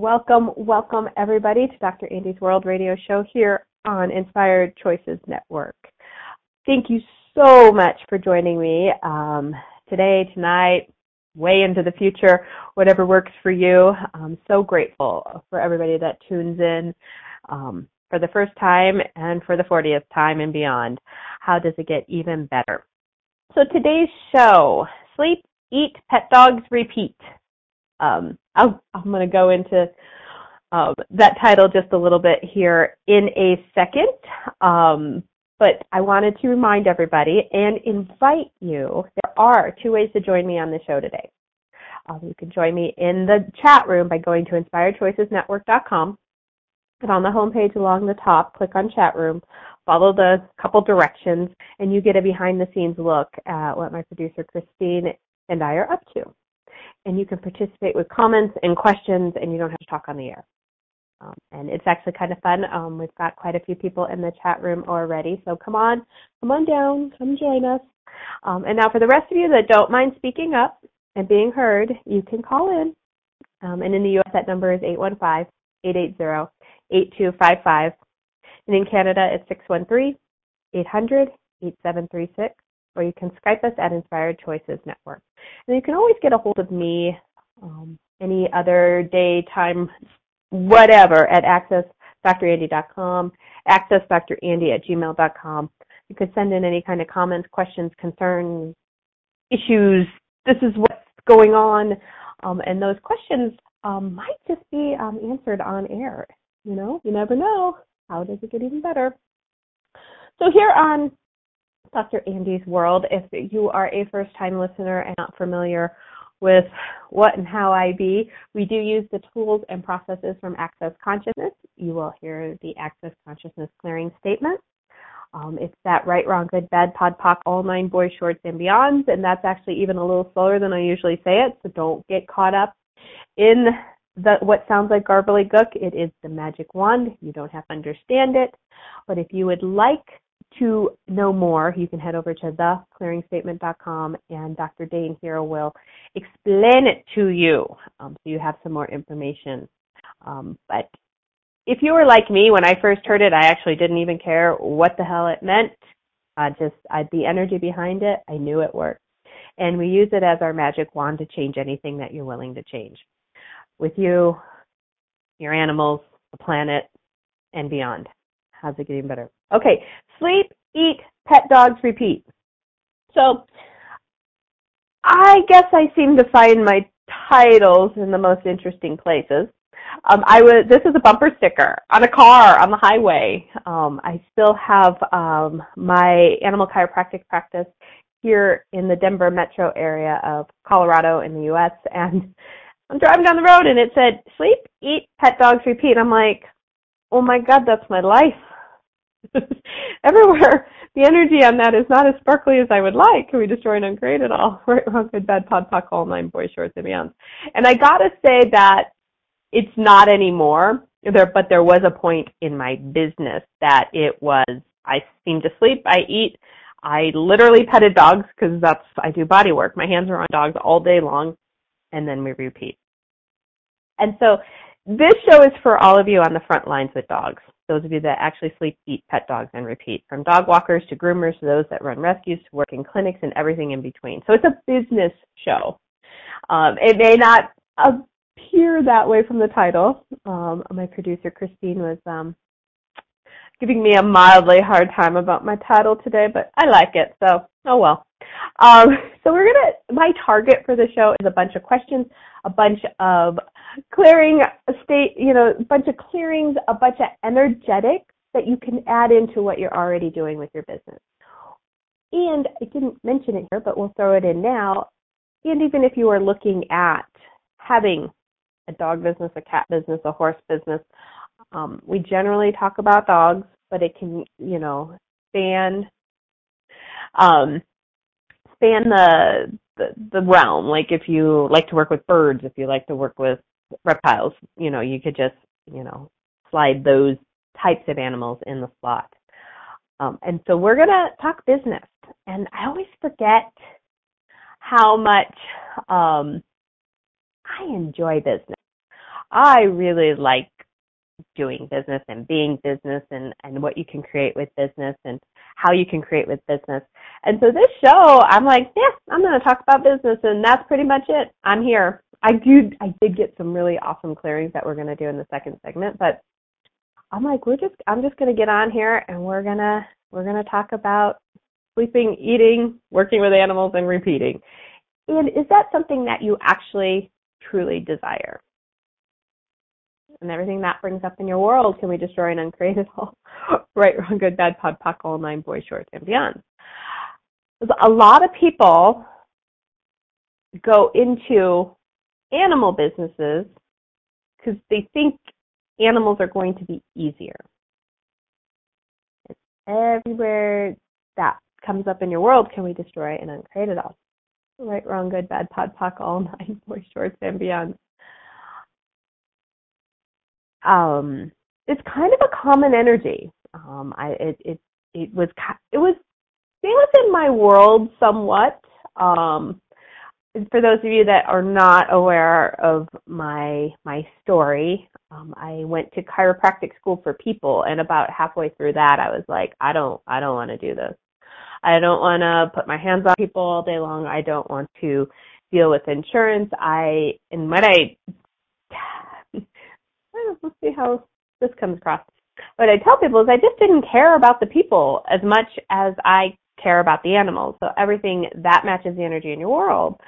Welcome, welcome everybody to Dr. Andy's World Radio Show here on Inspired Choices Network. Thank you so much for joining me um, today, tonight, way into the future, whatever works for you. I'm so grateful for everybody that tunes in um, for the first time and for the 40th time and beyond. How does it get even better? So today's show, sleep, eat, pet dogs, repeat. Um, i am going to go into um, that title just a little bit here in a second. Um, but I wanted to remind everybody and invite you. There are two ways to join me on the show today. Um, you can join me in the chat room by going to inspiredchoicesnetwork.com. And on the homepage along the top, click on chat room, follow the couple directions, and you get a behind the scenes look at what my producer Christine and I are up to and you can participate with comments and questions, and you don't have to talk on the air. Um, and it's actually kind of fun. Um, we've got quite a few people in the chat room already, so come on, come on down, come join us. Um, and now, for the rest of you that don't mind speaking up and being heard, you can call in. Um, and in the U.S., that number is 815-880-8255. And in Canada, it's 613-800-8736 or you can Skype us at Inspired Choices Network. And you can always get a hold of me um, any other day, time, whatever, at accessdrandy.com, accessdrandy at gmail.com. You could send in any kind of comments, questions, concerns, issues. This is what's going on. Um, and those questions um, might just be um, answered on air. You know, you never know. How does it get even better? So here on Dr. Andy's World. If you are a first time listener and not familiar with what and how I be, we do use the tools and processes from Access Consciousness. You will hear the Access Consciousness clearing statement. Um, it's that right, wrong, good, bad, pod, poc, all nine boys, shorts, and beyonds, and that's actually even a little slower than I usually say it. So don't get caught up in the what sounds like garbly gook. It is the magic wand. You don't have to understand it, but if you would like to know more, you can head over to theclearingstatement.com and Dr. Dain Heer will explain it to you um, so you have some more information. Um, but if you were like me, when I first heard it, I actually didn't even care what the hell it meant. Uh, just uh, the energy behind it, I knew it worked. And we use it as our magic wand to change anything that you're willing to change. With you, your animals, the planet, and beyond. How's it getting better? Okay, sleep, eat, pet dogs, repeat. So I guess I seem to find my titles in the most interesting places. Um, I was. This is a bumper sticker on a car on the highway. Um, I still have um, my animal chiropractic practice here in the Denver metro area of Colorado in the U.S. And I'm driving down the road and it said "Sleep, eat, pet dogs, repeat." I'm like, "Oh my God, that's my life." everywhere. The energy on that is not as sparkly as I would like. Can we destroy and uncreate it all? Right, wrong, good, bad, pod, poc, all nine boys, shorts, and beyond. And I gotta say that it's not anymore. There, but there was a point in my business that it was. I seem to sleep. I eat. I literally petted dogs because that's I do body work. My hands are on dogs all day long, and then we repeat. And so this show is for all of you on the front lines with dogs those of you that actually sleep, eat pet dogs, and repeat. From dog walkers to groomers to those that run rescues to work in clinics and everything in between. So it's a business show. Um, it may not appear that way from the title. Um, my producer Christine was um, giving me a mildly hard time about my title today, but I like it, so oh well. Um, so we're gonna. My target for the show is a bunch of questions, a bunch of clearing state, you know, a bunch of clearings, a bunch of energetics that you can add into what you're already doing with your business. And I didn't mention it here, but we'll throw it in now. And even if you are looking at having a dog business, a cat business, a horse business, Um, we generally talk about dogs, but it can, you know, span um, span the, the the realm. Like if you like to work with birds, if you like to work with reptiles, you know, you could just, you know, slide those types of animals in the slot. Um, and so we're gonna talk business, and I always forget how much um, I enjoy business. I really like doing business and being business and, and what you can create with business and how you can create with business. And so this show, I'm like, yeah, I'm going to talk about business and that's pretty much it. I'm here. I do, I did get some really awesome clearings that we're going to do in the second segment, but I'm like, we're just, I'm just going to get on here and we're going to, we're going to talk about sleeping, eating, working with animals and repeating. And is that something that you actually truly desire? And everything that brings up in your world can we destroy and uncreate it all? right, wrong, good, bad, pod, poc, all nine, boy, shorts, and beyond. A lot of people go into animal businesses because they think animals are going to be easier. Everywhere that comes up in your world can we destroy and uncreate it all? Right, wrong, good, bad, pod, poc, all nine, boy, shorts, and beyond um, it's kind of a common energy. Um, I it it it was it was it was in my world somewhat. Um, for those of you that are not aware of my my story, um, I went to chiropractic school for people, and about halfway through that, I was like, I don't I don't want to do this. I don't want to put my hands on people all day long. I don't want to deal with insurance. I and what I let's see how this comes across. What I tell people is I just didn't care about the people as much as I care about the animals. So everything that matches the energy in your world,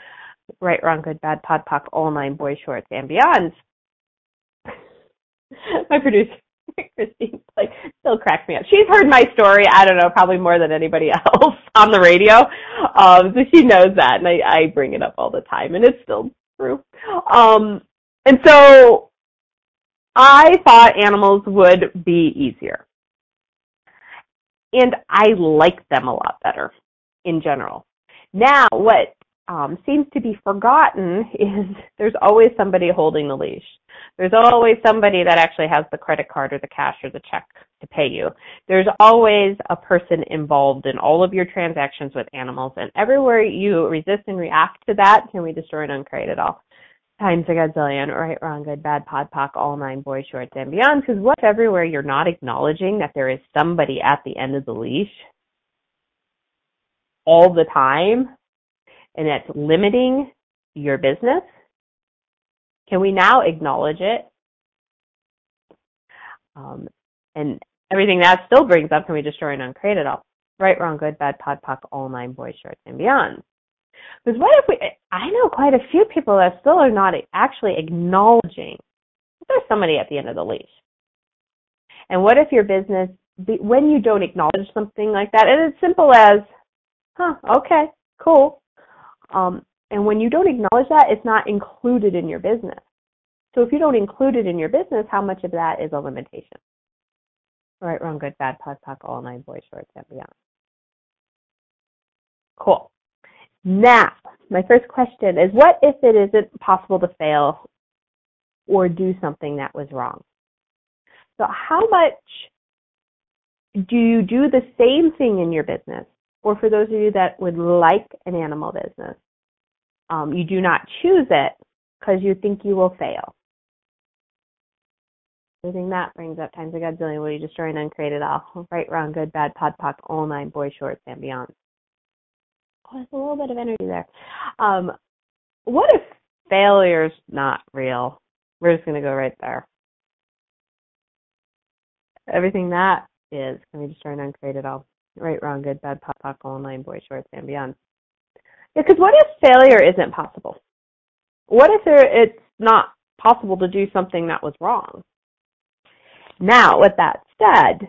right, wrong, good, bad, pod, poc, all nine, boy shorts, and beyond. my producer, Christine, like, still cracks me up. She's heard my story, I don't know, probably more than anybody else on the radio. Um, so she knows that, and I, I bring it up all the time, and it's still true. Um, and so I thought animals would be easier. And I like them a lot better in general. Now, what um, seems to be forgotten is there's always somebody holding the leash. There's always somebody that actually has the credit card or the cash or the check to pay you. There's always a person involved in all of your transactions with animals, and everywhere you resist and react to that, can we destroy and uncreate it all? Times a gazillion, right, wrong, good, bad, pod, poc, all nine, boy shorts, and beyond. Because what everywhere you're not acknowledging that there is somebody at the end of the leash all the time, and that's limiting your business. Can we now acknowledge it? Um, and everything that still brings up, can we destroy and uncreate it all? Right, wrong, good, bad, pod, poc, all nine, boy shorts, and beyond. Because what if we, I know quite a few people that still are not actually acknowledging there's somebody at the end of the leash. And what if your business, when you don't acknowledge something like that, and it's simple as, huh, okay, cool. Um, and when you don't acknowledge that, it's not included in your business. So if you don't include it in your business, how much of that is a limitation? Right, wrong, good, bad, pod, poc, all nine, boy, shorts, and beyond. Cool. Now, my first question is what if it isn't possible to fail or do something that was wrong? So, how much do you do the same thing in your business? Or for those of you that would like an animal business, um, you do not choose it because you think you will fail. Everything that brings up times a godzillion. Will you destroy and uncreate it all? Right, wrong, good, bad, pod, poc, all nine, boy shorts, and beyond there's a little bit of energy there. Um, what if failure's not real? We're just going to go right there. Everything that is, can just try and uncreate it all? Right, wrong, good, bad, pop, pop, online, boy, shorts, and beyond. Yeah, because what if failure isn't possible? What if there, it's not possible to do something that was wrong? Now, with that said,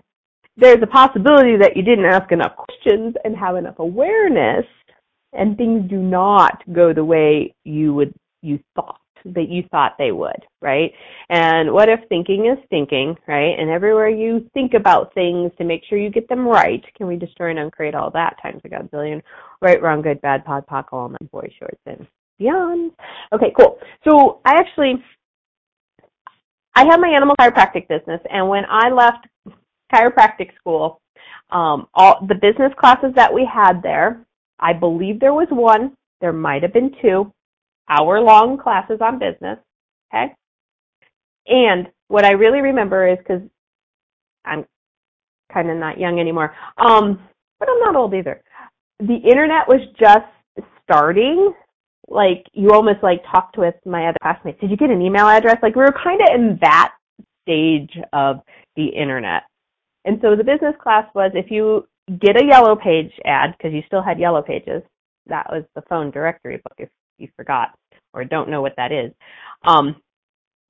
there's a possibility that you didn't ask enough questions and have enough awareness and things do not go the way you would you thought that you thought they would, right? And what if thinking is thinking, right? And everywhere you think about things to make sure you get them right, can we destroy and uncreate all that times a godzillion? Right, wrong, good, bad, pod, poc, all nine, boy, shorts, and beyond. Okay, cool. So I actually, I have my animal chiropractic business, and when I left chiropractic school, um, all the business classes that we had there, I believe there was one, there might have been two hour long classes on business. Okay. And what I really remember is because I'm kind of not young anymore, um, but I'm not old either. The internet was just starting. Like you almost like talked with my other classmates. Did you get an email address? Like we were kind of in that stage of the internet. And so the business class was if you get a yellow page ad, because you still had yellow pages, that was the phone directory book if you forgot or don't know what that is. Um,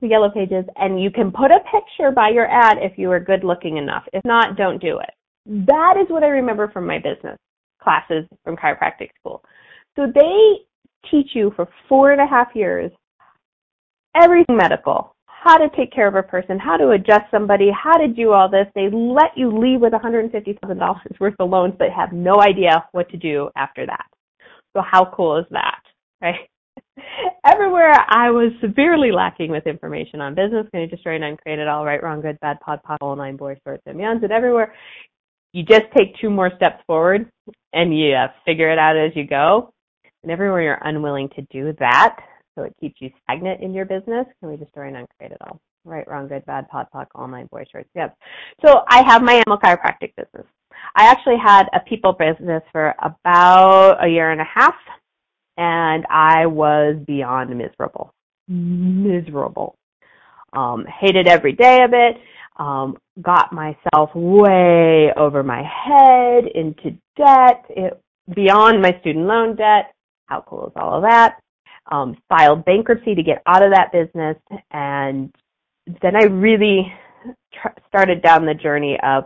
the yellow pages, and you can put a picture by your ad if you are good looking enough. If not, don't do it. That is what I remember from my business classes from chiropractic school. So they teach you for four and a half years everything medical, how to take care of a person, how to adjust somebody, how to do all this. They let you leave with $150,000 worth of loans, but have no idea what to do after that. So how cool is that, right? Everywhere I was severely lacking with information on business, going to destroy and uncreate it all, right, wrong, good, bad, pod, pod, all nine boys, shorts, and beyonds, and everywhere you just take two more steps forward and you uh, figure it out as you go. And everywhere you're unwilling to do that, so it keeps you stagnant in your business, can we destroy and uncreate it all? Right, wrong, good, bad, pot, poc, all nine boys, shorts, yes. So I have my animal chiropractic business. I actually had a people business for about a year and a half and I was beyond miserable. Miserable. Um, hated every day of it. Um, got myself way over my head into debt, it, beyond my student loan debt. How cool is all of that? Um, filed bankruptcy to get out of that business, and then I really tr- started down the journey of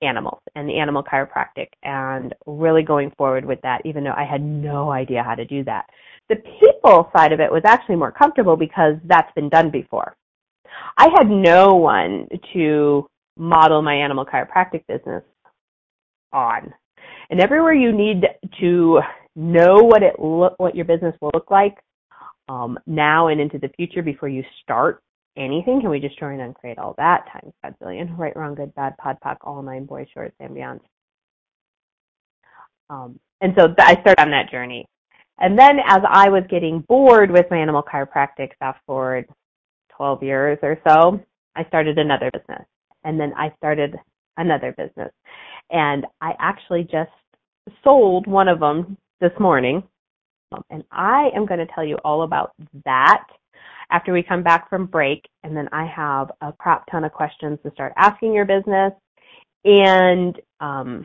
animals and the animal chiropractic and really going forward with that, even though I had no idea how to do that. The people side of it was actually more comfortable because that's been done before. I had no one to model my animal chiropractic business on. And everywhere you need to know what it look, what your business will look like um, now and into the future before you start anything? Can we just try and uncreate all that times five billion? Right, wrong, good, bad, pod, poc, all nine, boys, shorts, and. Um, and so th- I started on that journey. And then as I was getting bored with my animal chiropractic, fast forward 12 years or so, I started another business. And then I started another business. And I actually just sold one of them this morning. And I am going to tell you all about that after we come back from break. And then I have a crap ton of questions to start asking your business and um,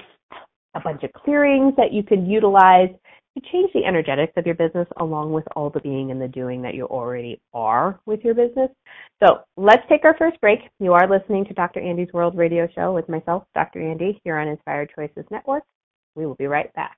a bunch of clearings that you can utilize to change the energetics of your business along with all the being and the doing that you already are with your business. So let's take our first break. You are listening to Dr. Andy's World Radio Show with myself, Dr. Andy, here on Inspired Choices Network. We will be right back.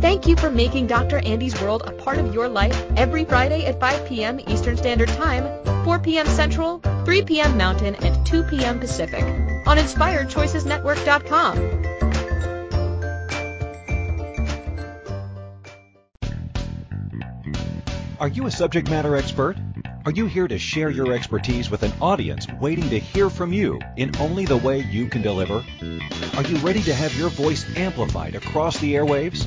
Thank you for making Dr. Andy's World a part of your life every Friday at 5 p.m. Eastern Standard Time, 4 p.m. Central, 3 p.m. Mountain, and 2 p.m. Pacific on InspiredChoicesNetwork.com. Are you a subject matter expert? Are you here to share your expertise with an audience waiting to hear from you in only the way you can deliver? Are you ready to have your voice amplified across the airwaves?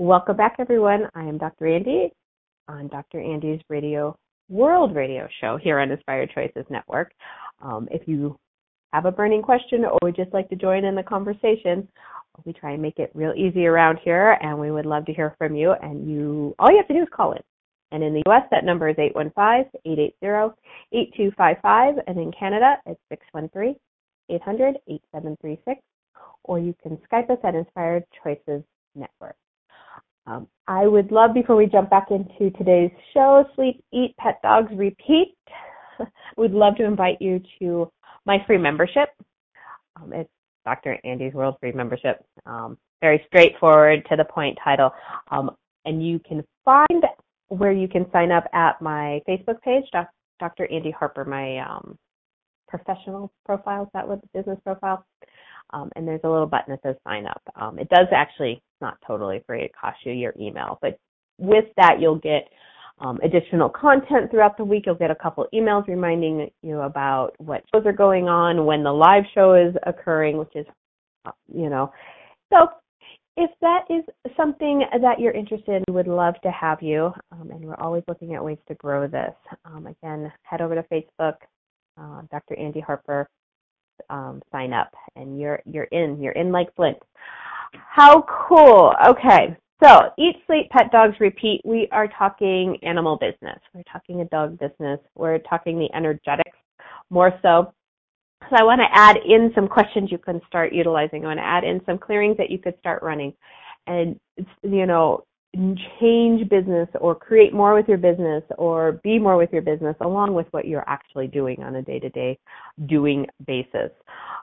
Welcome back, everyone. I am Dr. Andy on Dr. Andy's Radio World Radio Show here on Inspired Choices Network. Um, if you have a burning question or would just like to join in the conversation, we try and make it real easy around here, and we would love to hear from you. And you, all you have to do is call in. And in the U.S., that number is 815-880-8255, and in Canada, it's 613-800-8736. Or you can Skype us at Inspired Choices Network. Um, I would love, before we jump back into today's show, Sleep, Eat, Pet Dogs, Repeat, we'd love to invite you to my free membership. Um, it's Dr. Andy's World Free Membership. Um, very straightforward, to the point title. Um, and you can find where you can sign up at my Facebook page, Dr. Andy Harper, my um, professional profile, is that what the business profile? Um, and there's a little button that says sign up. Um, it does actually not totally free. It costs you your email, but with that you'll get um, additional content throughout the week. You'll get a couple emails reminding you about what shows are going on, when the live show is occurring, which is, uh, you know, so if that is something that you're interested in, we would love to have you. Um, and we're always looking at ways to grow this. Um, again, head over to Facebook, uh, Dr. Andy Harper, um, sign up, and you're you're in. You're in like Flint. How cool! Okay, so eat, sleep, pet dogs, repeat. We are talking animal business. We're talking a dog business. We're talking the energetics more so. So I want to add in some questions you can start utilizing. I want to add in some clearings that you could start running, and you know change business or create more with your business or be more with your business along with what you're actually doing on a day to day doing basis.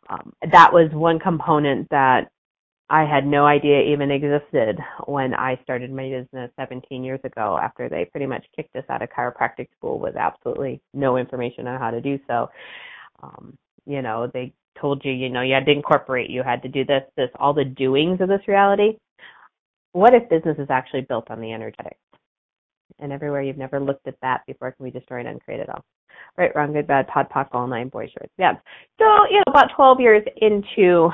Um, that was one component that I had no idea even existed when I started my business 17 years ago after they pretty much kicked us out of chiropractic school with absolutely no information on how to do so. Um, you know, they told you, you know, you had to incorporate, you had to do this, this, all the doings of this reality what if business is actually built on the energetics? And everywhere you've never looked at that before can be destroyed and created all. Right, wrong, good, bad, pod, poc, all nine boy shorts. Yeah. So, you know, about 12 years into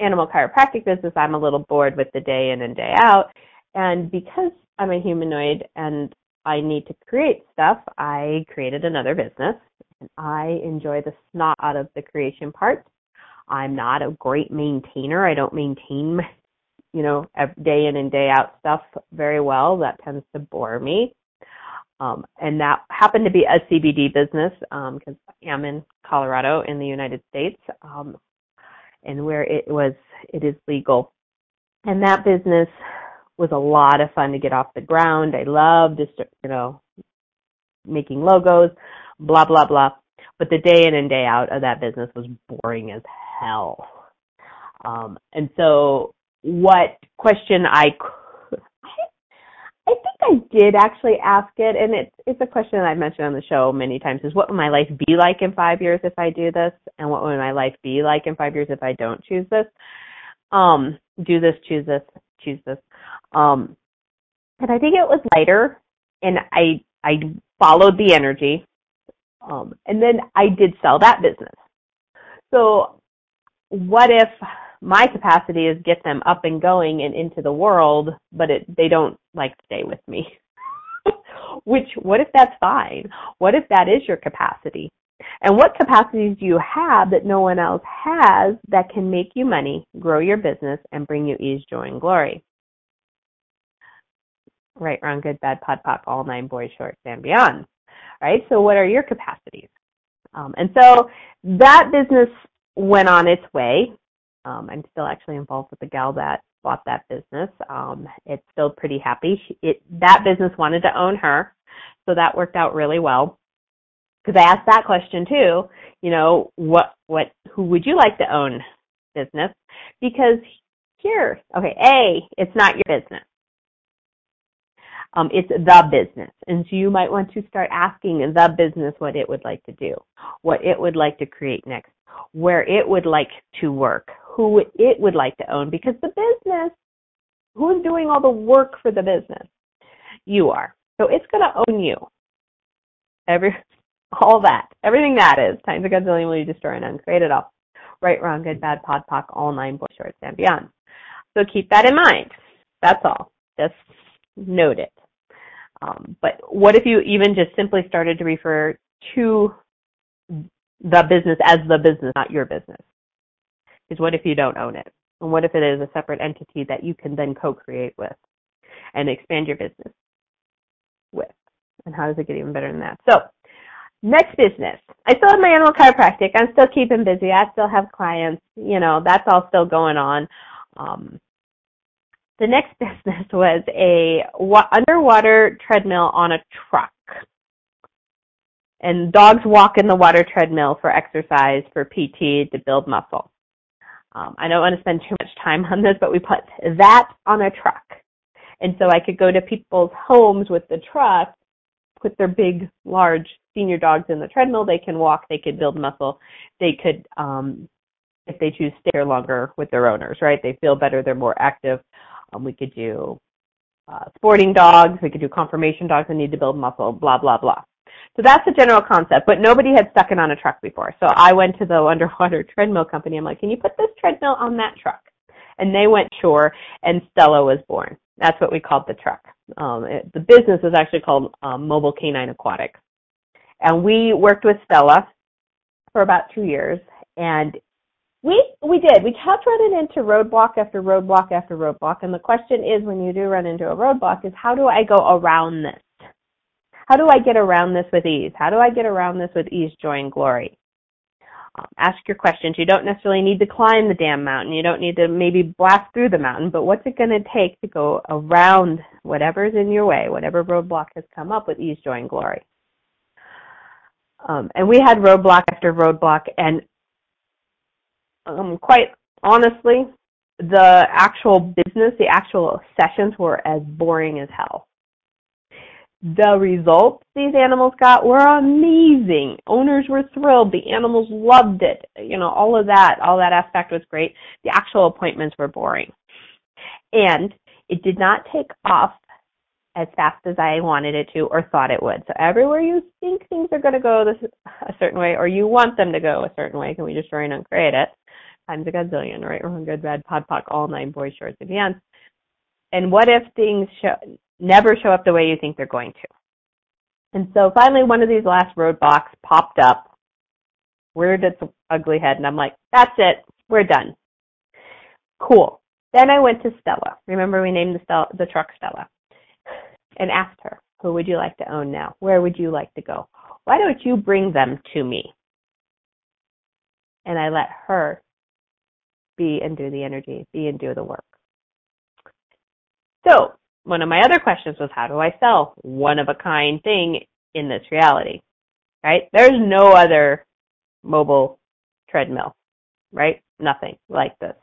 animal chiropractic business, I'm a little bored with the day in and day out. And because I'm a humanoid and I need to create stuff, I created another business. And I enjoy the snot out of the creation part. I'm not a great maintainer. I don't maintain you know, day in and day out stuff very well. That tends to bore me. Um, and that happened to be a CBD business because um, I am in Colorado in the United States, um, and where it was, it is legal. And that business was a lot of fun to get off the ground. I loved, just, you know, making logos, blah blah blah. But the day in and day out of that business was boring as hell. Um, and so what question I I think I did actually ask it, and it's it's a question that I've mentioned on the show many times. Is what would my life be like in five years if I do this, and what would my life be like in five years if I don't choose this? Um, do this, choose this, choose this. Um, and I think it was lighter, and I I followed the energy, um, and then I did sell that business. So, what if my capacity is get them up and going and into the world, but it, they don't like stay with me. Which, what if that's fine? What if that is your capacity? And what capacities do you have that no one else has that can make you money, grow your business, and bring you ease, joy, and glory? Right, wrong, good, bad, pod, poc, all nine boys, shorts, and beyond. Right? So what are your capacities? Um, and so that business went on its way Um, I'm still actually involved with the gal that bought that business. Um, it's still pretty happy. She, it, that business wanted to own her, so that worked out really well. Because I asked that question too. You know, what, what, who would you like to own business? Because here, okay, A, it's not your business. Um, it's the business. And so you might want to start asking the business what it would like to do, what it would like to create next, where it would like to work, who it would like to own, because the business, who's doing all the work for the business? You are. So it's going to own you. Every, all that, everything that is, times a gazillion will you destroy and uncreate it all. Right, wrong, good, bad, pod, poc, all nine, boy shorts, and beyond. So keep that in mind. That's all. Just note it. Um, but what if you even just simply started to refer to the business as the business, not your business? Because what if you don't own it? And what if it is a separate entity that you can then co-create with and expand your business with? And how does it get even better than that? So, next business. I still have my animal chiropractic. I'm still keeping busy. I still have clients. You know, that's all still going on. Um, the next business was a underwater treadmill on a truck. And dogs walk in the water treadmill for exercise, for PT, to build muscle. Um, I don't want to spend too much time on this, but we put that on a truck. And so I could go to people's homes with the truck, put their big, large senior dogs in the treadmill. They can walk, they could build muscle, they could, um, if they choose, stay longer with their owners, right? They feel better, they're more active. Um, we could do uh, sporting dogs. We could do conformation dogs that need to build muscle, blah, blah, blah. So that's the general concept, but nobody had stuck it on a truck before. So I went to the underwater treadmill company. I'm like, can you put this treadmill on that truck? And they went, sure, and Stella was born. That's what we called the truck. Um, it, the business was actually called um, Mobile Canine Aquatics. And we worked with Stella for about two years, and we we did. We kept running into roadblock after roadblock after roadblock, and the question is, when you do run into a roadblock, is how do I go around this? How do I get around this with ease? How do I get around this with ease, joy, and glory? Um, ask your questions. You don't necessarily need to climb the damn mountain. You don't need to maybe blast through the mountain, but what's it going to take to go around whatever's in your way, whatever roadblock has come up with ease, joy, and glory? Um, and we had roadblock after roadblock, and um, quite honestly, the actual business, the actual sessions were as boring as hell. The results these animals got were amazing. Owners were thrilled. The animals loved it. You know, all of that, all that aspect was great. The actual appointments were boring. And it did not take off as fast as I wanted it to or thought it would. So everywhere you think things are going to go this, a certain way or you want them to go a certain way, can we just try and uncreate it? Times a gazillion, right? Wrong, good, bad, pod, poc, all nine, boys, shorts, and beyond. And what if things show, never show up the way you think they're going to? And so finally, one of these last roadblocks popped up, reared its ugly head, and I'm like, that's it, we're done. Cool. Then I went to Stella. Remember, we named the, Stella, the truck Stella, and asked her, who would you like to own now? Where would you like to go? Why don't you bring them to me? And I let her be and do the energy, be and do the work. So, one of my other questions was how do I sell one of a kind thing in this reality? Right? There's no other mobile treadmill, right? Nothing like this.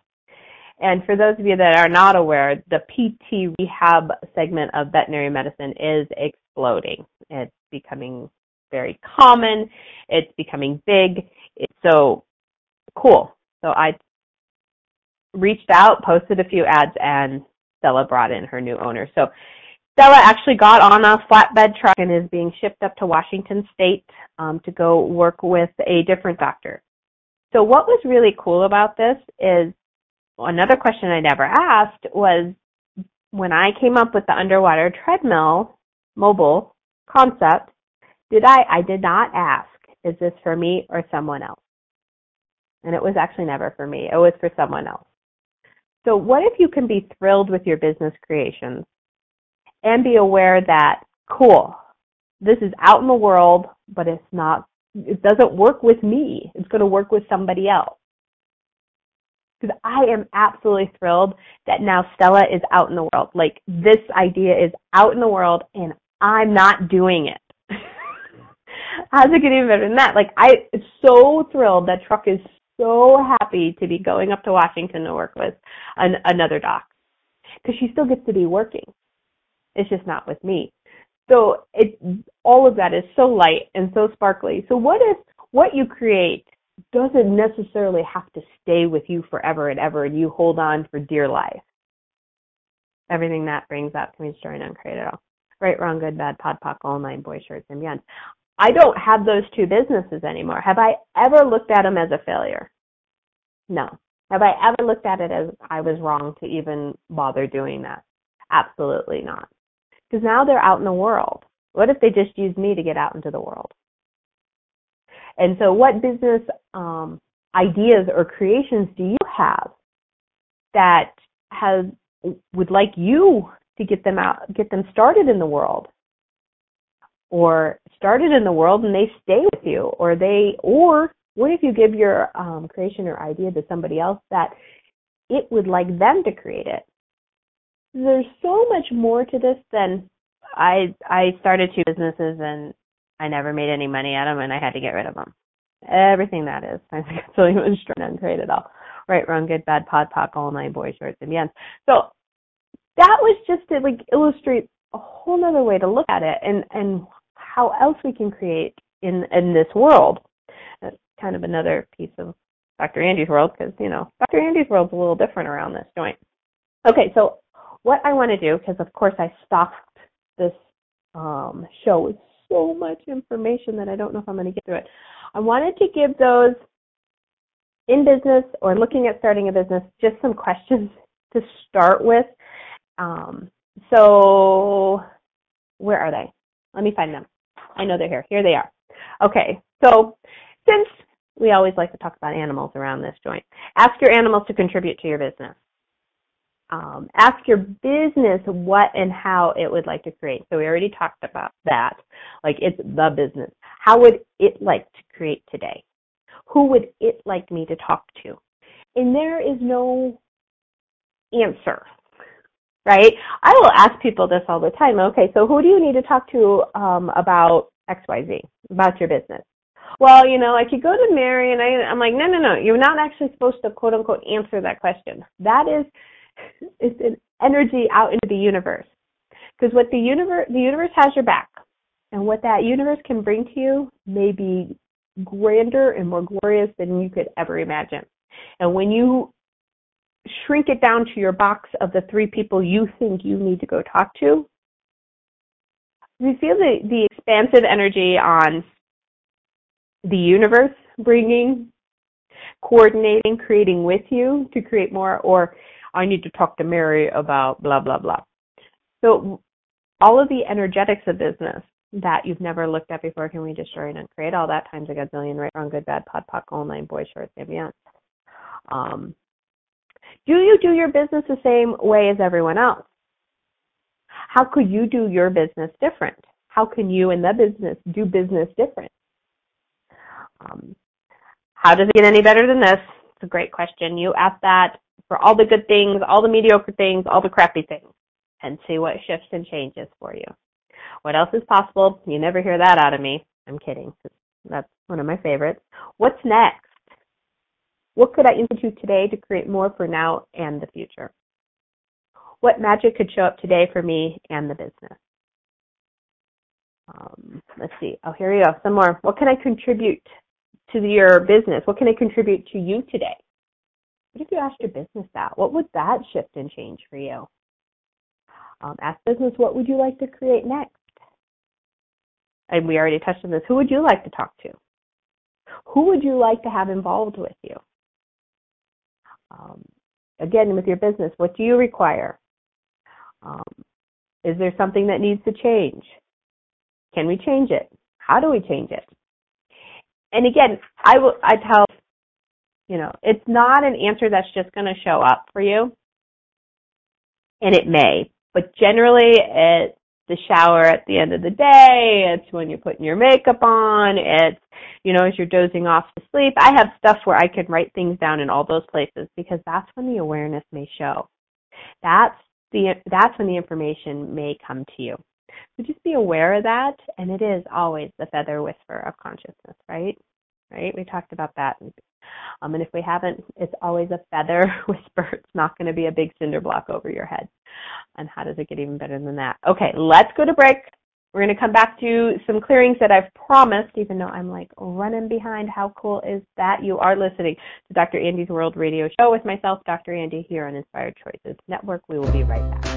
And for those of you that are not aware, the PT rehab segment of veterinary medicine is exploding. It's becoming very common. It's becoming big. It's so cool. So I reached out, posted a few ads, and Stella brought in her new owner. So Stella actually got on a flatbed truck and is being shipped up to Washington State um, to go work with a different doctor. So what was really cool about this is another question I never asked was when I came up with the underwater treadmill mobile concept, did I, I did not ask, is this for me or someone else? And it was actually never for me. It was for someone else. So what if you can be thrilled with your business creations and be aware that, cool, this is out in the world, but it's not, it doesn't work with me. It's going to work with somebody else. because I am absolutely thrilled that now Stella is out in the world. Like this idea is out in the world and I'm not doing it. How's it get even better than that? Like I am so thrilled that Truck is so happy to be going up to Washington to work with an, another doc because she still gets to be working. It's just not with me. So it all of that is so light and so sparkly. So what if what you create doesn't necessarily have to stay with you forever and ever and you hold on for dear life? Everything that brings up can be destroyed and uncreated all. Right, wrong, good, bad, pod, poc, all nine, boy shirts, and beyond. I don't have those two businesses anymore. Have I ever looked at them as a failure? No. Have I ever looked at it as I was wrong to even bother doing that? Absolutely not. Because now they're out in the world. What if they just use me to get out into the world? And so, what business um, ideas or creations do you have that has would like you to get them out, get them started in the world, or started in the world and they stay with you, or they, or what if you give your um, creation or idea to somebody else that it would like them to create it? There's so much more to this than I I started two businesses and I never made any money at them and I had to get rid of them. Everything that is. I think it's really was trying to create it all. Right, wrong, good, bad, pod, poc, all nine, boys, shorts, and beyond. So that was just to like illustrate a whole other way to look at it and and how else we can create in in this world. That's kind of another piece of Dr. Andy's world because you know Dr. Andy's world's a little different around this joint. Okay, so what I want to do because of course I stocked this um, show with so much information that I don't know if I'm going to get through it. I wanted to give those in business or looking at starting a business just some questions to start with. Um, so where are they? Let me find them. I know they're here. Here they are. Okay, so since we always like to talk about animals around this joint, ask your animals to contribute to your business. Um, ask your business what and how it would like to create. So we already talked about that. Like it's the business. How would it like to create today? Who would it like me to talk to? And there is no answer, right? I will ask people this all the time. Okay, so who do you need to talk to um, about XYZ, about your business? Well, you know, I could go to Mary and I, I'm like, no, no, no, you're not actually supposed to quote unquote answer that question. That is, it's an energy out into the universe. Because what the universe, the universe has your back. And what that universe can bring to you may be grander and more glorious than you could ever imagine. And when you shrink it down to your box of the three people you think you need to go talk to, you feel the, the expansive energy on the universe bringing, coordinating, creating with you to create more, or I need to talk to Mary about blah, blah, blah. So all of the energetics of business that you've never looked at before can we destroy and create all that times a gazillion, right, wrong, good, bad, pod, poc, online, boy, shorts, ambient. Um, do you do your business the same way as everyone else? How could you do your business different? How can you and the business do business different? Um, how does it get any better than this? It's a great question. You ask that for all the good things, all the mediocre things, all the crappy things, and see what shifts and changes for you. What else is possible? You never hear that out of me. I'm kidding. That's one of my favorites. What's next? What could I institute today to create more for now and the future? What magic could show up today for me and the business? Um, let's see. Oh, here we go. Some more. What can I contribute to your business? What can I contribute to you today? What if you asked your business that? What would that shift and change for you? Um, ask business, what would you like to create next? And we already touched on this. Who would you like to talk to? Who would you like to have involved with you? Um, again, with your business, what do you require? Um, is there something that needs to change? Can we change it? How do we change it? And again, I will, I tell, you know, it's not an answer that's just going to show up for you. And it may, but generally it, the shower at the end of the day. It's when you're putting your makeup on. It's, you know, as you're dozing off to sleep. I have stuff where I can write things down in all those places because that's when the awareness may show. That's the, that's when the information may come to you. So just be aware of that. And it is always the feather whisper of consciousness, right? Right? We talked about that. Um, and if we haven't, it's always a feather whisper. It's not going to be a big cinder block over your head. And how does it get even better than that? Okay, let's go to break. We're going to come back to some clearings that I've promised, even though I'm like running behind. How cool is that? You are listening to Dr. Andy's World Radio Show with myself, Dr. Andy, here on Inspired Choices Network. We will be right back.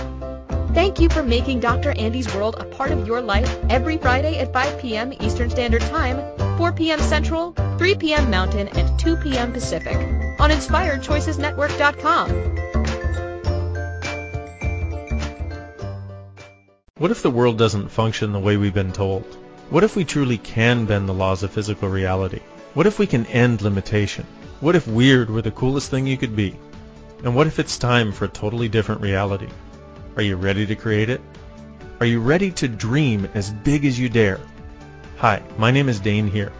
Thank you for making Dr. Andy's World a part of your life every Friday at 5 p.m. Eastern Standard Time, 4 p.m. Central, 3 p.m. Mountain, and 2 p.m. Pacific on InspiredChoicesNetwork.com. What if the world doesn't function the way we've been told? What if we truly can bend the laws of physical reality? What if we can end limitation? What if weird were the coolest thing you could be? And what if it's time for a totally different reality? Are you ready to create it? Are you ready to dream as big as you dare? Hi, my name is Dain Heer.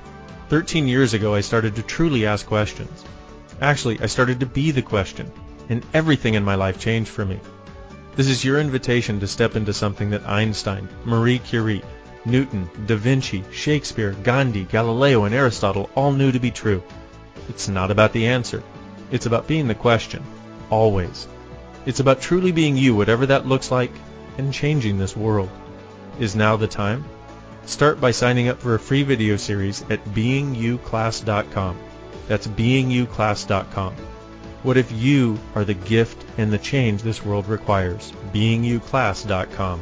13 years ago I started to truly ask questions. Actually, I started to be the question, and everything in my life changed for me. This is your invitation to step into something that Einstein, Marie Curie, Newton, Da Vinci, Shakespeare, Gandhi, Galileo, and Aristotle all knew to be true. It's not about the answer. It's about being the question. Always. It's about truly being you, whatever that looks like, and changing this world. Is now the time? Start by signing up for a free video series at beingyouclass.com. That's beingyouclass.com. What if you are the gift and the change this world requires? BeingYouClass.com.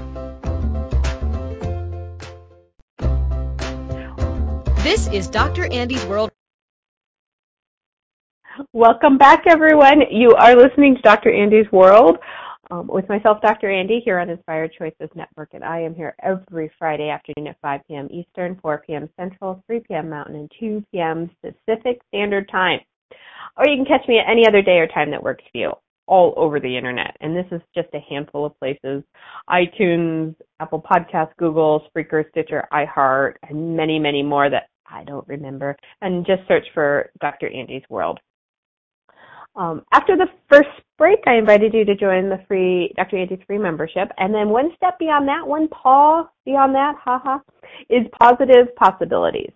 This is Dr. Andy's World. Welcome back, everyone. You are listening to Dr. Andy's World um, with myself, Dr. Andy, here on Inspired Choices Network, and I am here every Friday afternoon at 5 p.m. Eastern, 4 p.m. Central, 3 p.m. Mountain, and 2 p.m. Pacific Standard Time. Or you can catch me at any other day or time that works for you all over the internet. And this is just a handful of places iTunes, Apple Podcasts, Google, Spreaker, Stitcher, iHeart, and many, many more that I don't remember. And just search for Dr. Andy's World. Um, after the first break, I invited you to join the free Dr. Andy's free membership, and then one step beyond that, one paw beyond that, haha, is positive possibilities.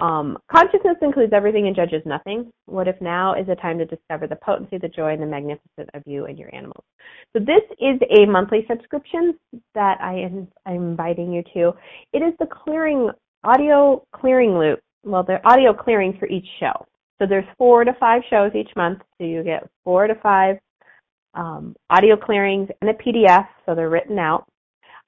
Um, consciousness includes everything and judges nothing. What if now is a time to discover the potency, the joy, and the magnificence of you and your animals? So this is a monthly subscription that I am I'm inviting you to. It is the clearing audio clearing loop. Well, the audio clearings for each show. So there's four to five shows each month, so you get four to five um, audio clearings and a PDF, so they're written out.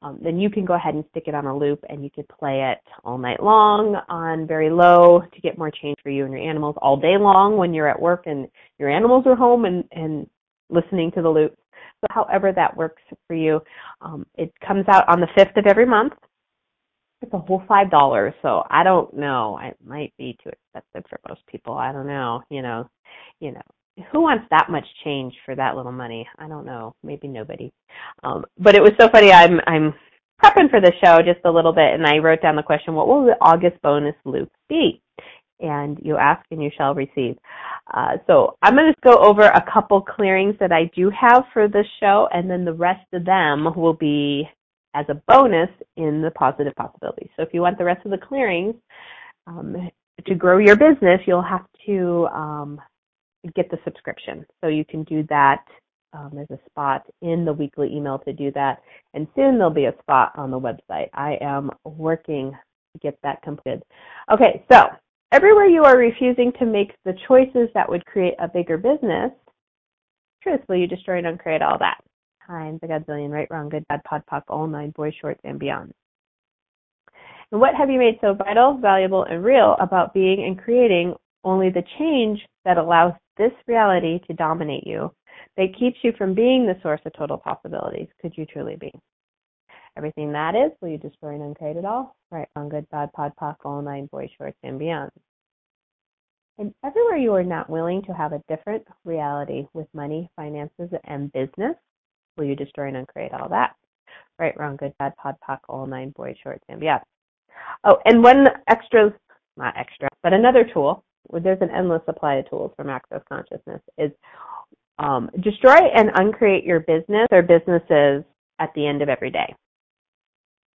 Um, then you can go ahead and stick it on a loop and you could play it all night long on very low to get more change for you and your animals all day long when you're at work and your animals are home and, and listening to the loops. So however that works for you, um, it comes out on the 5th of every month. It's a whole five dollars, so I don't know. It might be too expensive for most people. I don't know. You know, you know, who wants that much change for that little money? I don't know. Maybe nobody. Um, but it was so funny. I'm I'm prepping for the show just a little bit, and I wrote down the question: What will the August bonus loop be? And you ask and you shall receive. Uh, so I'm going to go over a couple clearings that I do have for this show, and then the rest of them will be as a bonus in the positive possibilities. So if you want the rest of the clearings um, to grow your business, you'll have to um, get the subscription. So you can do that. Um, there's a spot in the weekly email to do that, and soon there'll be a spot on the website. I am working to get that completed. Okay, so everywhere you are refusing to make the choices that would create a bigger business, truthfully, you destroy and uncreate all that. Times a godzillion, right, wrong, good, bad, pod, Pop, all nine, Boy shorts, and beyond. And what have you made so vital, valuable, and real about being and creating only the change that allows this reality to dominate you, that keeps you from being the source of total possibilities, could you truly be? Everything that is, will you destroy and uncreate it all? Right, wrong, good, bad, pod, poc, all nine, boy shorts, and beyond. And everywhere you are not willing to have a different reality with money, finances, and business, will you destroy and uncreate all that? Right, wrong, good, bad, pod, poc, all nine, boys, short, and beyond. Oh, and one extra, not extra, but another tool, there's an endless supply of tools from Access Consciousness, is um, destroy and uncreate your business or businesses at the end of every day.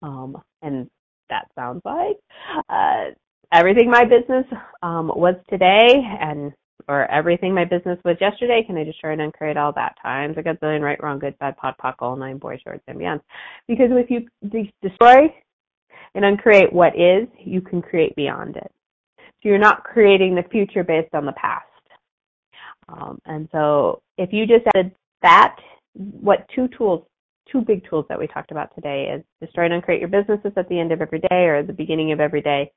Um, and that sounds like uh, everything my business um, was today and or everything my business was yesterday, can I destroy and uncreate all that times? I got billion right, wrong, good, bad, pod, poc, all nine, boys, shorts, and beyond. Because if you de- destroy and uncreate what is, you can create beyond it. So you're not creating the future based on the past. Um, and so if you just added that, what two tools, two big tools that we talked about today is destroy and uncreate your businesses at the end of every day or the beginning of every day,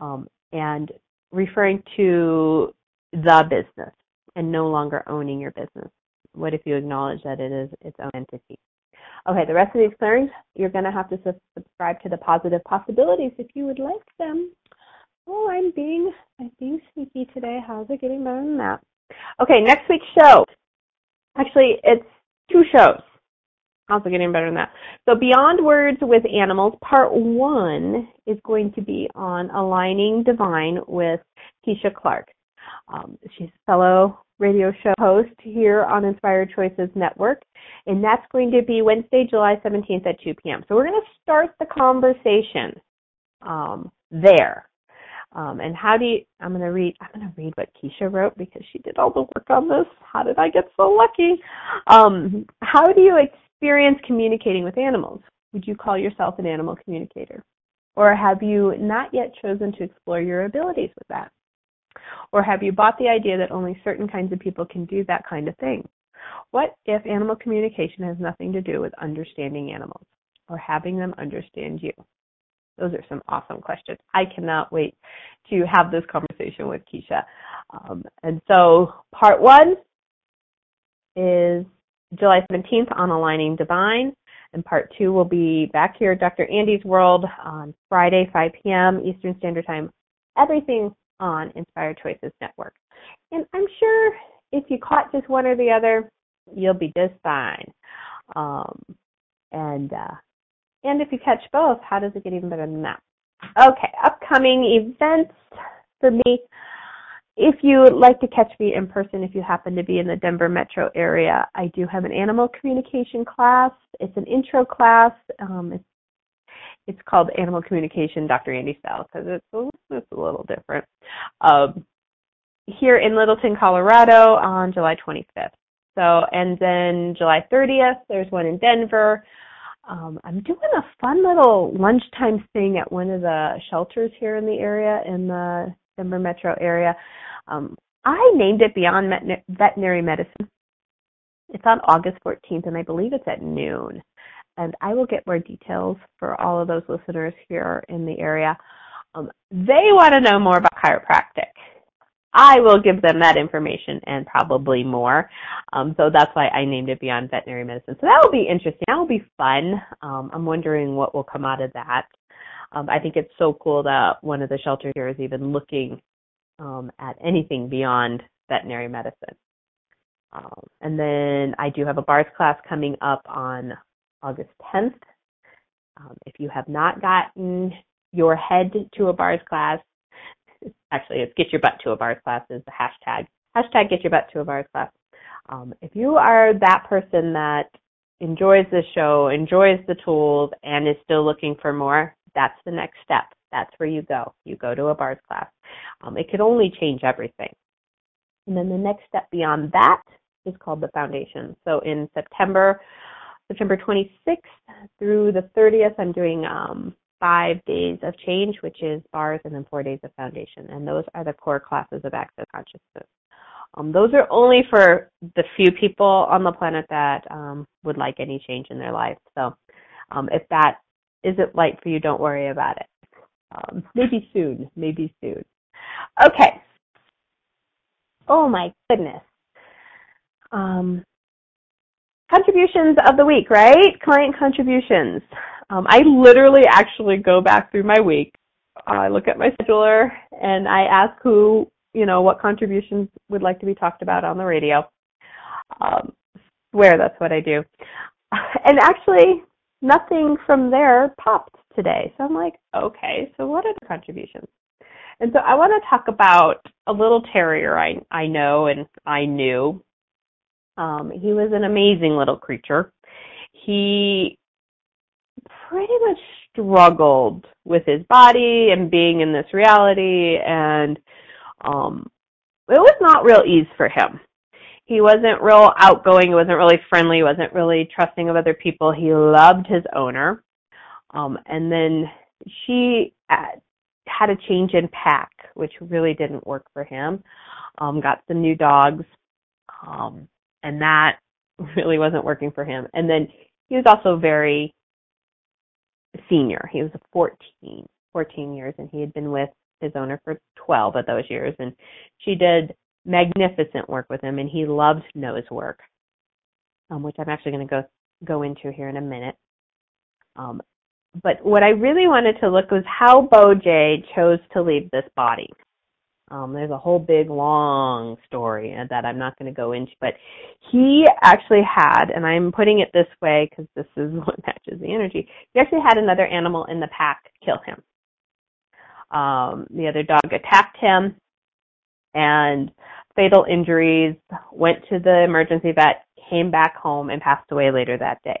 um, and referring to the business and no longer owning your business. What if you acknowledge that it is its own entity? Okay, the rest of these clearings, you're going to have to subscribe to the positive possibilities if you would like them. Oh, I'm being I'm being sneaky today. How's it getting better than that? Okay, next week's show. Actually, it's two shows. How's it getting better than that? So, Beyond Words with Animals, part one is going to be on aligning divine with Keisha Clark. Um, she's a fellow radio show host here on Inspired Choices Network, and that's going to be Wednesday, July 17th at 2 p.m. So we're going to start the conversation um, there. Um, and how do you? I'm going to read. I'm going to read what Keisha wrote because she did all the work on this. How did I get so lucky? Um, how do you experience communicating with animals? Would you call yourself an animal communicator, or have you not yet chosen to explore your abilities with that? Or have you bought the idea that only certain kinds of people can do that kind of thing? What if animal communication has nothing to do with understanding animals or having them understand you? Those are some awesome questions. I cannot wait to have this conversation with Keisha. Um, and so, part one is July 17th on Aligning Divine, and part two will be back here at Dr. Andy's World on Friday, 5 p.m. Eastern Standard Time. Everything on Inspired Choices Network. And I'm sure if you caught just one or the other, you'll be just fine. Um, and uh, and if you catch both, how does it get even better than that? Okay, upcoming events for me. If you would like to catch me in person, if you happen to be in the Denver metro area, I do have an animal communication class. It's an intro class. Um, it's it's called Animal Communication Dr. Andy Style because it's a, it's a little different. Um, here in Littleton, Colorado on July 25th. So, and then July 30th, there's one in Denver. Um, I'm doing a fun little lunchtime thing at one of the shelters here in the area, in the Denver metro area. Um, I named it Beyond Veterinary Medicine. It's on August 14th, and I believe it's at noon and I will get more details for all of those listeners here in the area. Um, they want to know more about chiropractic. I will give them that information and probably more. Um, so that's why I named it Beyond Veterinary Medicine. So that will be interesting. That will be fun. Um, I'm wondering what will come out of that. Um, I think it's so cool that one of the shelters here is even looking um, at anything beyond veterinary medicine. Um, and then I do have a bars class coming up on August 10th. Um, if you have not gotten your head to a bars class, actually it's get your butt to a bars class is the hashtag. Hashtag get your butt to a bars class. Um, if you are that person that enjoys the show, enjoys the tools, and is still looking for more, that's the next step. That's where you go. You go to a bars class. Um, it could only change everything. And then the next step beyond that is called the foundation. So in September, September 26th through the 30th, I'm doing um, five days of change, which is bars, and then four days of foundation. And those are the core classes of access consciousness. Um, those are only for the few people on the planet that um, would like any change in their life. So um, if that isn't light for you, don't worry about it. Um, maybe soon, maybe soon. Okay. Oh my goodness. Contributions of the week, right? Client contributions. Um, I literally actually go back through my week. I look at my scheduler and I ask who, you know, what contributions would like to be talked about on the radio. Um, swear that's what I do. And actually, nothing from there popped today. So I'm like, okay, so what are the contributions? And so I want to talk about a little terrier I I know and I knew. Um, he was an amazing little creature. He pretty much struggled with his body and being in this reality and um it was not real ease for him. He wasn't real outgoing, he wasn't really friendly, he wasn't really trusting of other people. He loved his owner. Um and then she had a change in pack, which really didn't work for him. Um got some new dogs. Um and that really wasn't working for him. And then he was also very senior. He was 14, 14 years, and he had been with his owner for 12 of those years. And she did magnificent work with him, and he loved nose work, um, which I'm actually going to go go into here in a minute. Um, but what I really wanted to look was how Bo J chose to leave this body. Um, there's a whole big long story that I'm not going to go into, but he actually had, and I'm putting it this way because this is what matches the energy. He actually had another animal in the pack kill him. Um, the other dog attacked him, and fatal injuries. Went to the emergency vet, came back home, and passed away later that day.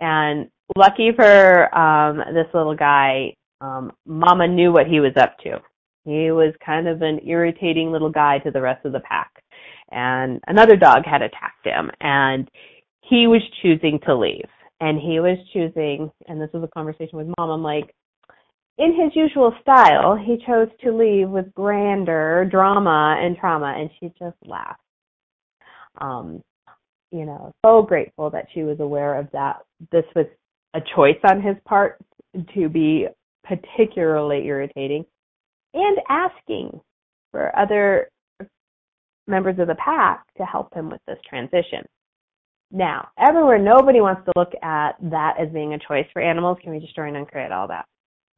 And lucky for um, this little guy, um, Mama knew what he was up to he was kind of an irritating little guy to the rest of the pack. And another dog had attacked him and he was choosing to leave. And he was choosing, and this was a conversation with mom, I'm like, in his usual style, he chose to leave with grander drama and trauma, and she just laughed. Um, you know, so grateful that she was aware of that. This was a choice on his part to be particularly irritating and asking for other members of the pack to help him with this transition. Now, everywhere nobody wants to look at that as being a choice for animals, can we destroy and uncreate all that?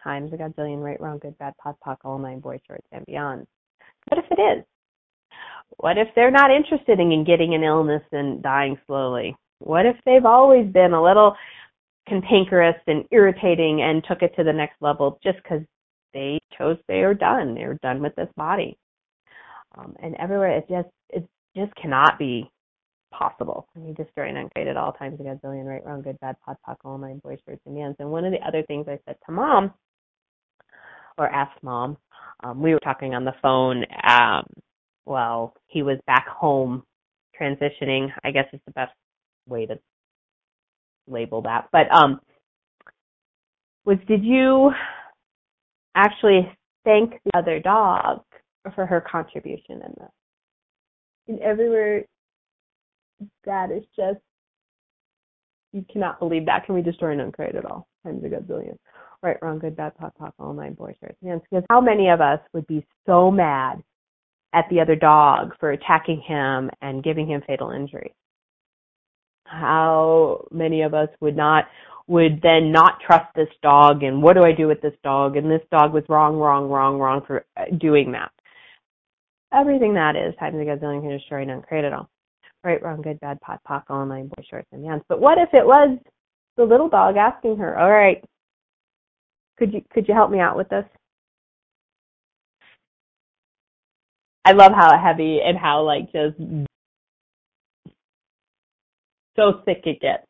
Times a godzillion, right, wrong, good, bad, pot, pock, all nine, boys, shorts, and beyond. What if it is? What if they're not interested in getting an illness and dying slowly? What if they've always been a little cantankerous and irritating and took it to the next level just because they chose they are done. They're done with this body. Um, and everywhere it just it just cannot be possible. You destroy and uncreate at all times a gazillion, right, wrong, good, bad, pot, pock, all nine, boys, birds, and yans. And one of the other things I said to mom, or asked mom, um, we were talking on the phone. Um, well, he was back home transitioning. I guess is the best way to label that. But um, was did you actually thank the other dog for her contribution in this. And everywhere that is just you cannot believe that. Can we destroy and uncreate it all? Times a gazillion. Right, wrong, good, bad, pop, pop, all nine boys, shirts, hands. Because how many of us would be so mad at the other dog for attacking him and giving him fatal injury? How many of us would not would then not trust this dog and what do I do with this dog and this dog was wrong, wrong, wrong, wrong for uh, doing that. Everything that is times a gazillion can destroy and uncreate it all. Right, wrong, good, bad, pot, pock, all nine, boy, shorts, and yans. But what if it was the little dog asking her, all right, could you could you help me out with this? I love how heavy and how like just so sick it gets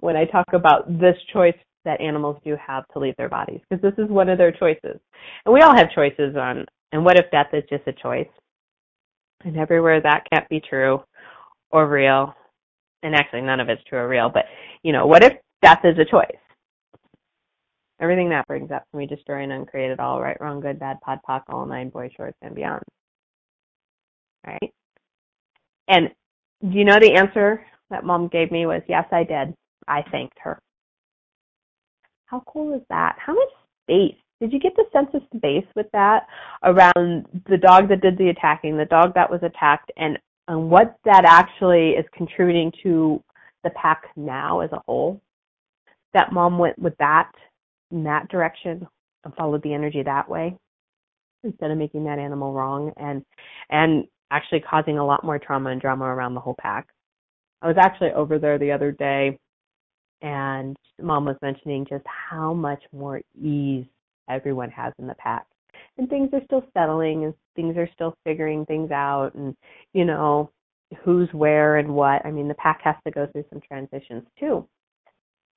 when I talk about this choice that animals do have to leave their bodies because this is one of their choices. And we all have choices on and what if death is just a choice? And everywhere that can't be true or real. And actually none of it's true or real, but you know, what if death is a choice? Everything that brings up can we destroy and uncreate it all, right, wrong, good, bad, pod, poc, all nine, boy shorts, and beyond. Right? And do you know the answer that mom gave me was yes, I did. I thanked her. How cool is that? How much space? Did you get the sense of space with that around the dog that did the attacking, the dog that was attacked, and, and what that actually is contributing to the pack now as a whole? That mom went with that in that direction and followed the energy that way instead of making that animal wrong and and actually causing a lot more trauma and drama around the whole pack. I was actually over there the other day and mom was mentioning just how much more ease everyone has in the pack. And things are still settling and things are still figuring things out and you know who's where and what. I mean the pack has to go through some transitions too.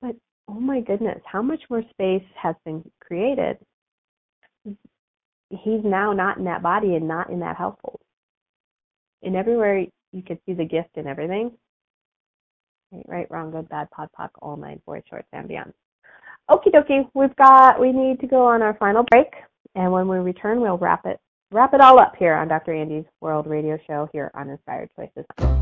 But oh my goodness, how much more space has been created? He's now not in that body and not in that household. And everywhere you could see the gift in everything, Right, wrong, good, bad, pod, poc, all nine, boys, shorts, and beyond. Okie dokie, we've got, we need to go on our final break, and when we return, we'll wrap it, wrap it all up here on Dr. Andy's World Radio Show here on Inspired Choices.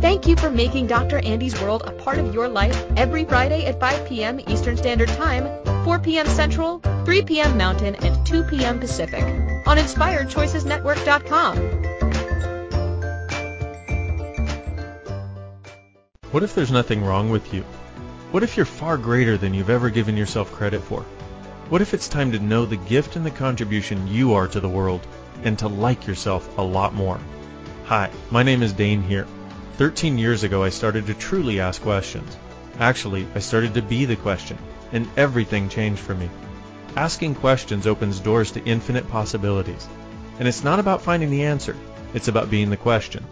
Thank you for making Dr. Andy's World a part of your life every Friday at 5 p.m. Eastern Standard Time, 4 p.m. Central, 3 p.m. Mountain, and 2 p.m. Pacific on InspiredChoicesNetwork.com. What if there's nothing wrong with you? What if you're far greater than you've ever given yourself credit for? What if it's time to know the gift and the contribution you are to the world and to like yourself a lot more? Hi, my name is Dain Heer. 13 years ago I started to truly ask questions. Actually, I started to be the question, and everything changed for me. Asking questions opens doors to infinite possibilities. And it's not about finding the answer, it's about being the question.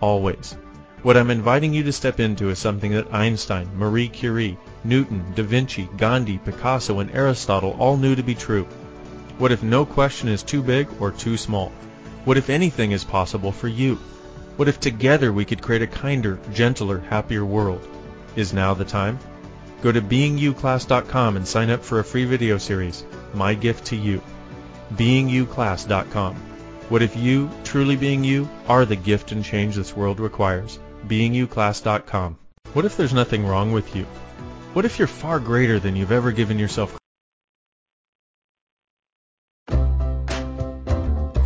Always. What I'm inviting you to step into is something that Einstein, Marie Curie, Newton, Da Vinci, Gandhi, Picasso, and Aristotle all knew to be true. What if no question is too big or too small? What if anything is possible for you? What if together we could create a kinder, gentler, happier world? Is now the time? Go to beingyouclass.com and sign up for a free video series, My Gift to You. beingyouclass.com. What if you, truly being you, are the gift and change this world requires? beingyouclass.com. What if there's nothing wrong with you? What if you're far greater than you've ever given yourself?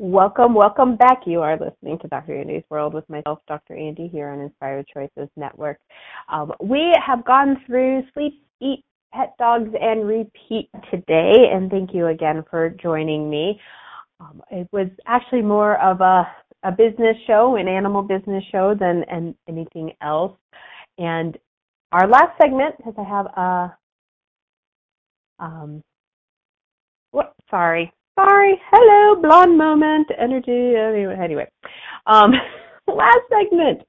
Welcome, welcome back. You are listening to Dr. Andy's World with myself, Dr. Andy, here on Inspired Choices Network. Um, we have gone through sleep, eat, pet dogs, and repeat today, and thank you again for joining me. Um, it was actually more of a a business show, an animal business show, than and anything else. And our last segment, because I have a um, what? Sorry, sorry. Hello, blonde moment, energy. Anyway. Um, last segment.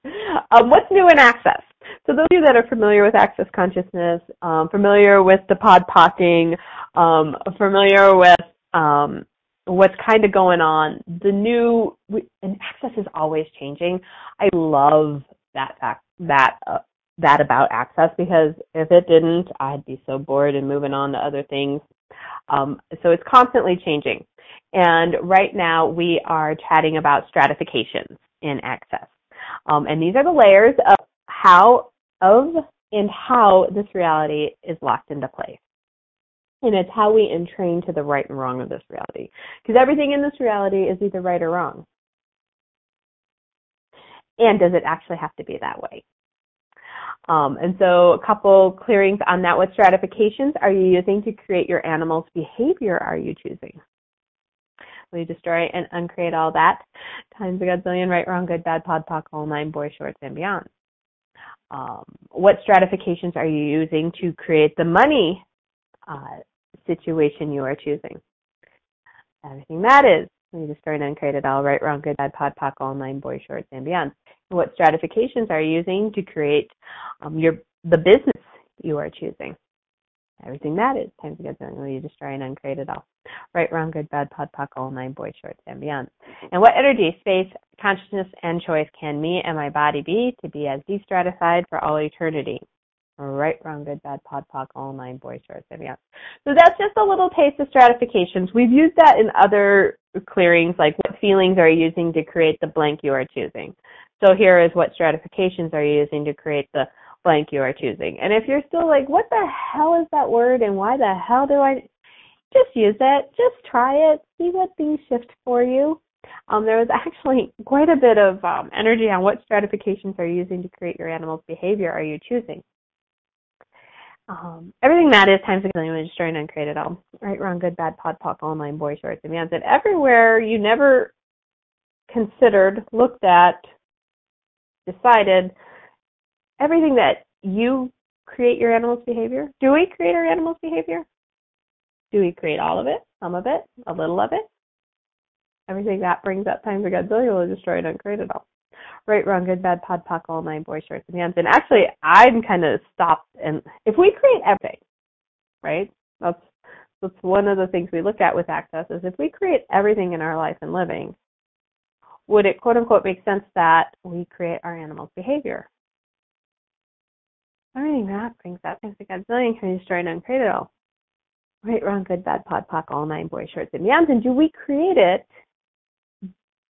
Um, what's new in Access? So those of you that are familiar with Access Consciousness, um, familiar with the pod pocking, um, familiar with um, what's kind of going on. The new and access is always changing. I love that fact that uh, that about access because if it didn't, I'd be so bored and moving on to other things. Um, so it's constantly changing. And right now we are chatting about stratifications in access. Um, and these are the layers of how of and how this reality is locked into place. And it's how we entrain to the right and wrong of this reality. Because everything in this reality is either right or wrong. And does it actually have to be that way? Um, and so a couple clearings on that. What stratifications are you using to create your animal's behavior are you choosing? Will you destroy and uncreate all that? Times a godzillion, right, wrong, good, bad, pod, poc, all nine, boy, shorts, and beyond. Um, what stratifications are you using to create the money uh, situation you are choosing? Everything that is. You destroy and uncreate it all, right, wrong, good, bad, pod, poc, all nine, boy, shorts, and beyond what stratifications are you using to create um, your the business you are choosing. Everything that is time times against will you destroy and uncreate it all. Right, wrong, good, bad, pod, poc, all nine, boys, shorts, and beyond. And what energy, space, consciousness, and choice can me and my body be to be as destratified for all eternity? Right, wrong, good, bad, pod, poc, all nine, boys, shorts, and beyond. So that's just a little taste of stratifications. We've used that in other clearings, like what feelings are you using to create the blank you are choosing. So here is what stratifications are you using to create the blank you are choosing. And if you're still like, what the hell is that word and why the hell do I just use it, just try it, see what things shift for you. Um, there was actually quite a bit of um, energy on what stratifications are you using to create your animal's behavior are you choosing. Um, everything that is times a million, destroy and uncreate it all. Right, wrong, good, bad, pod, poc, all nine, boy, shorts, and And everywhere you never considered, looked at, decided everything that you create your animal's behavior. Do we create our animal's behavior? Do we create all of it, some of it, a little of it? Everything that brings up times a Godzilla will destroy and uncreate it all. Right, wrong, good, bad, pod, poc, all nine, boy, shorts, and hands. And actually, I'm kind of stopped. And if we create everything, right? That's that's one of the things we look at with access is if we create everything in our life and living, would it quote unquote make sense that we create our animal's behavior? Learning that brings that things like Godzillion can destroy and uncreate it all. Right, wrong, good, bad, pod, poc, all nine boys, shorts, and meows. And do we create it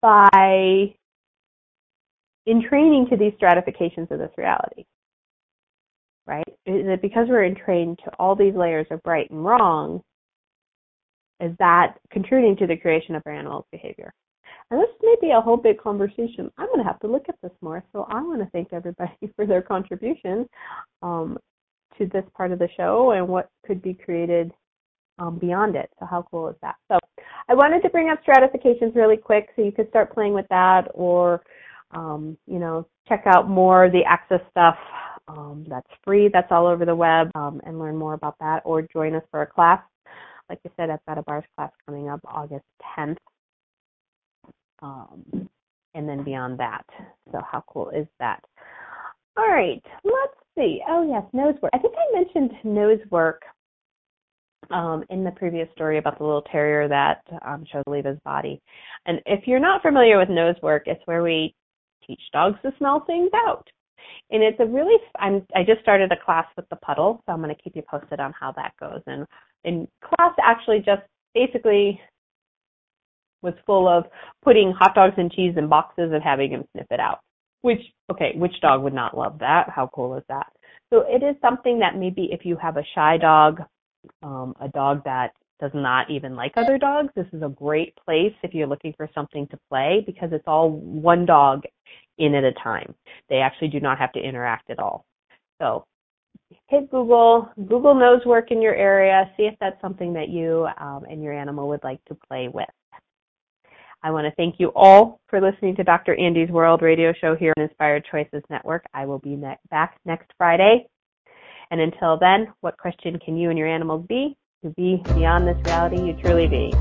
by entraining to these stratifications of this reality? Right? Is it because we're entrained to all these layers of right and wrong? Is that contributing to the creation of our animal's behavior? And this may be a whole big conversation. I'm going to have to look at this more. So I want to thank everybody for their contribution um, to this part of the show and what could be created um, beyond it. So how cool is that? So I wanted to bring up stratifications really quick so you could start playing with that or, um, you know, check out more of the access stuff. Um, that's free. That's all over the web um, and learn more about that or join us for a class. Like I said, I've got a bars class coming up August 10th um, and then beyond that. So how cool is that? All right, let's see. Oh yes, nose work. I think I mentioned nose work um, in the previous story about the little terrier that um, leave his body. And if you're not familiar with nose work, it's where we teach dogs to smell things out. And it's a really, I'm, I just started a class with the puddle, so I'm going to keep you posted on how that goes. And in class actually just basically was full of putting hot dogs and cheese in boxes and having him sniff it out. Which, okay, which dog would not love that? How cool is that? So it is something that maybe if you have a shy dog, um, a dog that does not even like other dogs, this is a great place if you're looking for something to play because it's all one dog in at a time. They actually do not have to interact at all. So hit Google, Google nose work in your area, see if that's something that you um, and your animal would like to play with. I want to thank you all for listening to Dr. Andy's World radio show here on Inspired Choices Network. I will be ne- back next Friday. And until then, what question can you and your animals be to be beyond this reality you truly be?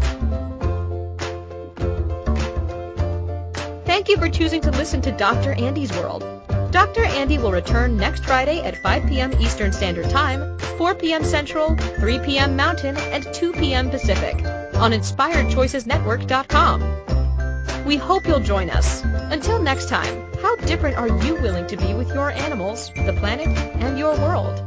Thank you for choosing to listen to Dr. Andy's World. Dr. Andy will return next Friday at 5 p.m. Eastern Standard Time, 4 p.m. Central, 3 p.m. Mountain, and 2 p.m. Pacific on InspiredChoicesNetwork.com. We hope you'll join us. Until next time, how different are you willing to be with your animals, the planet, and your world?